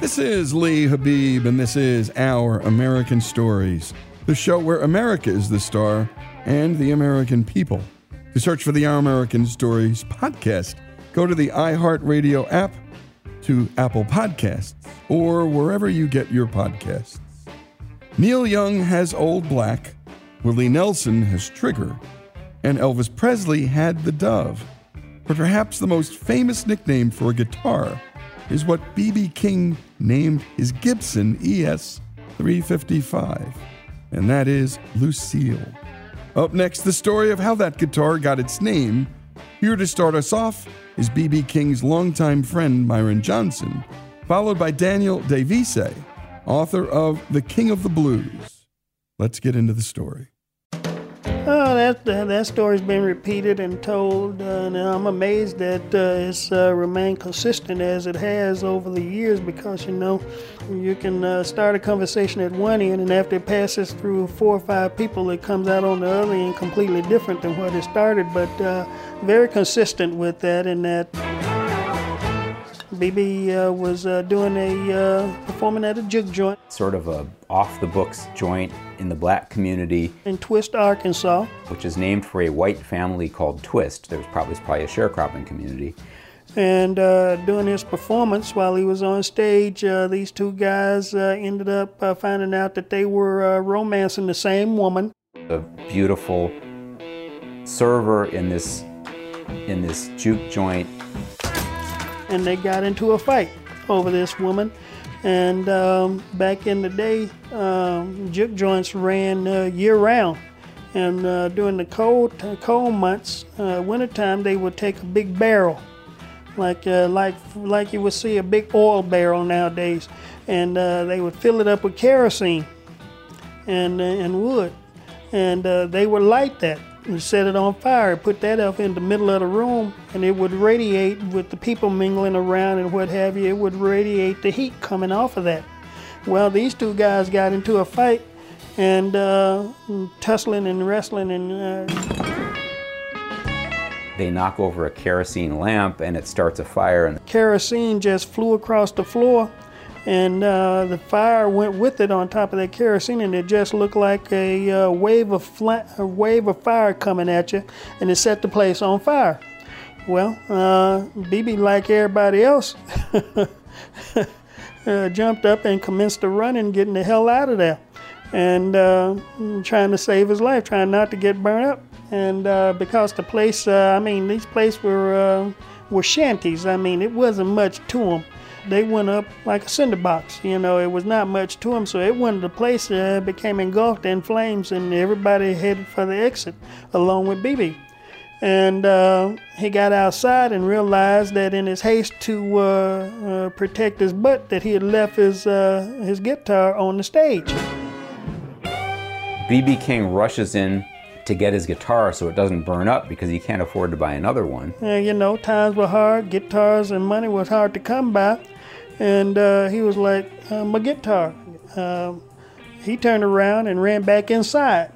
This is Lee Habib, and this is Our American Stories, the show where America is the star and the American people. To search for the Our American Stories podcast, go to the iHeartRadio app, to Apple Podcasts, or wherever you get your podcasts. Neil Young has Old Black, Willie Nelson has Trigger, and Elvis Presley had the Dove. But perhaps the most famous nickname for a guitar is what B.B. King named his Gibson ES 355, and that is Lucille. Up next, the story of how that guitar got its name. Here to start us off is B.B. King's longtime friend Myron Johnson, followed by Daniel de Vicé, author of The King of the Blues. Let's get into the story. Oh, that that, that story's been repeated and told, uh, and I'm amazed that uh, it's uh, remained consistent as it has over the years. Because you know, you can uh, start a conversation at one end, and after it passes through four or five people, it comes out on the other end completely different than what it started. But uh, very consistent with that, in that. BB uh, was uh, doing a uh, performing at a juke joint. Sort of a off the books joint in the black community in Twist, Arkansas, which is named for a white family called Twist. There was probably was probably a sharecropping community. And uh, doing his performance while he was on stage, uh, these two guys uh, ended up finding out that they were romancing the same woman. A beautiful server in this in this juke joint and they got into a fight over this woman. And um, back in the day, um, juke joints ran uh, year round. And uh, during the cold uh, cold months, uh, wintertime, they would take a big barrel, like uh, like like you would see a big oil barrel nowadays, and uh, they would fill it up with kerosene and uh, and wood, and they would light that and set it on fire, put that up in the middle of the room, and it would radiate with the people mingling around and what have you. It would radiate the heat coming off of that. Well, these two guys got into a fight, and uh, tussling and wrestling and. Uh, they knock over a kerosene lamp and it starts a fire. And kerosene just flew across the floor, and uh, the fire went with it on top of that kerosene, and it just looked like a uh, wave of fla- a wave of fire coming at you, and it set the place on fire. Well, uh, BB, like everybody else, uh, jumped up and commenced to run and getting the hell out of there, and uh, trying to save his life, trying not to get burned up and uh, because the place, I mean, these places were were shanties. I mean, it wasn't much to them. They went up like a cinder box. You know, it was not much to them. So it went the place uh, became engulfed in flames, and everybody headed for the exit along with BB. And uh, he got outside and realized that in his haste to uh, uh, protect his butt, that he had left his uh, his guitar on the stage. BB King rushes in to get his guitar so it doesn't burn up because he can't afford to buy another one. Uh, you know, times were hard, guitars and money was hard to come by. And uh, he was like, uh, my guitar. Um, he turned around and ran back inside.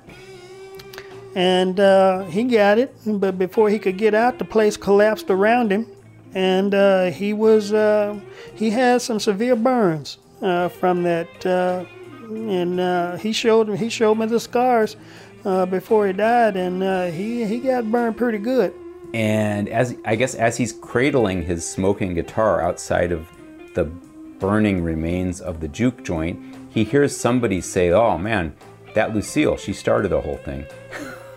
And uh, he got it, but before he could get out, the place collapsed around him. And uh, he was, uh, he had some severe burns from that. and he showed he showed me the scars uh, before he died, and uh, he he got burned pretty good. And as I guess as he's cradling his smoking guitar outside of the burning remains of the juke joint, he hears somebody say, "Oh man, that Lucille, she started the whole thing."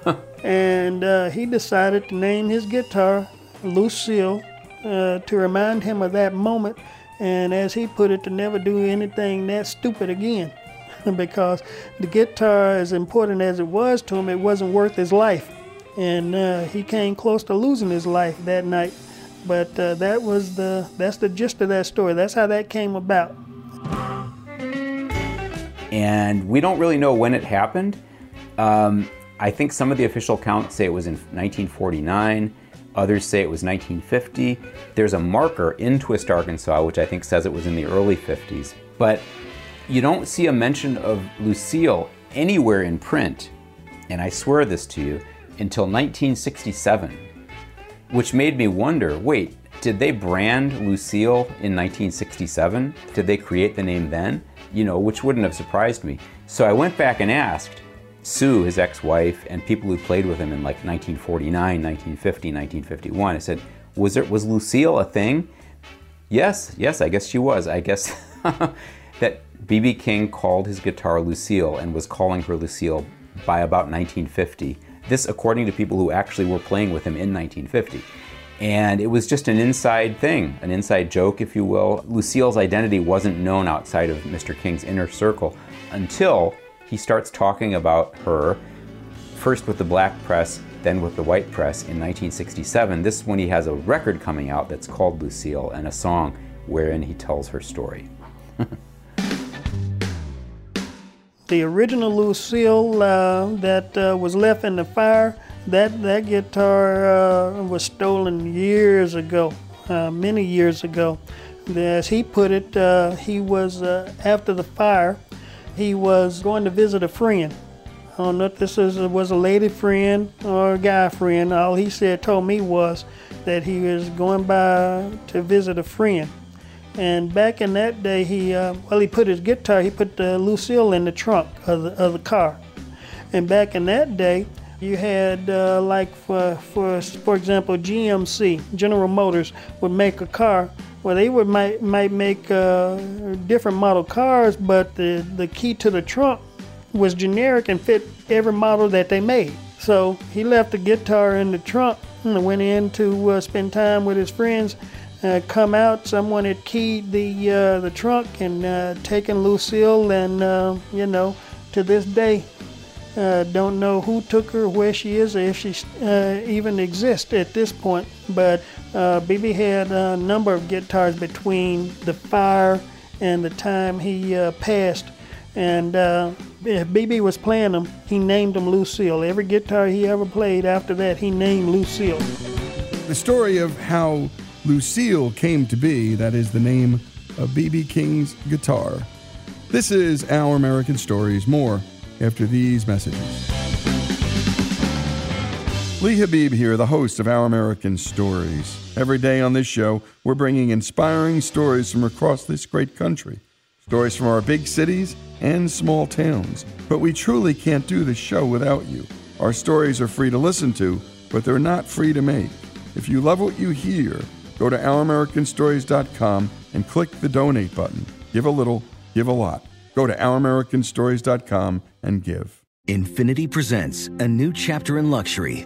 and uh, he decided to name his guitar Lucille uh, to remind him of that moment, and as he put it, to never do anything that stupid again. because the guitar, as important as it was to him, it wasn't worth his life. And uh, he came close to losing his life that night. But uh, that was the that's the gist of that story. That's how that came about. And we don't really know when it happened. Um, I think some of the official accounts say it was in 1949. Others say it was 1950. There's a marker in Twist, Arkansas, which I think says it was in the early 50s. But you don't see a mention of Lucille anywhere in print, and I swear this to you, until 1967, which made me wonder wait, did they brand Lucille in 1967? Did they create the name then? You know, which wouldn't have surprised me. So I went back and asked Sue, his ex wife, and people who played with him in like 1949, 1950, 1951. I said, was, there, was Lucille a thing? Yes, yes, I guess she was. I guess that B.B. King called his guitar Lucille and was calling her Lucille by about 1950. This, according to people who actually were playing with him in 1950. And it was just an inside thing, an inside joke, if you will. Lucille's identity wasn't known outside of Mr. King's inner circle until he starts talking about her, first with the black press, then with the white press in 1967. This is when he has a record coming out that's called Lucille and a song wherein he tells her story. the original Lucille uh, that uh, was left in the fire, that, that guitar uh, was stolen years ago, uh, many years ago. As he put it, uh, he was, uh, after the fire, he was going to visit a friend. I don't know if this is, was a lady friend or a guy friend. All he said, told me was that he was going by to visit a friend. And back in that day, he uh, well, he put his guitar, he put the Lucille in the trunk of the, of the car. And back in that day, you had uh, like for for for example, GMC, General Motors would make a car. Well, they would might might make uh, different model cars, but the the key to the trunk was generic and fit every model that they made. So he left the guitar in the trunk and went in to uh, spend time with his friends uh, come out. Someone had keyed the uh, the trunk and uh, taken Lucille, and uh, you know, to this day, uh, don't know who took her, where she is, or if she uh, even exists at this point. But BB had a number of guitars between the fire and the time he passed. And if BB was playing them, he named them Lucille. Every guitar he ever played after that, he named Lucille. The story of how Lucille came to be, that is the name of B.B. King's guitar. This is Our American Stories. More after these messages. Lee Habib here, the host of Our American Stories. Every day on this show, we're bringing inspiring stories from across this great country. Stories from our big cities and small towns. But we truly can't do this show without you. Our stories are free to listen to, but they're not free to make. If you love what you hear, go to OurAmericanStories.com and click the donate button. Give a little, give a lot. Go to OurAmericanStories.com and give. Infiniti presents a new chapter in luxury,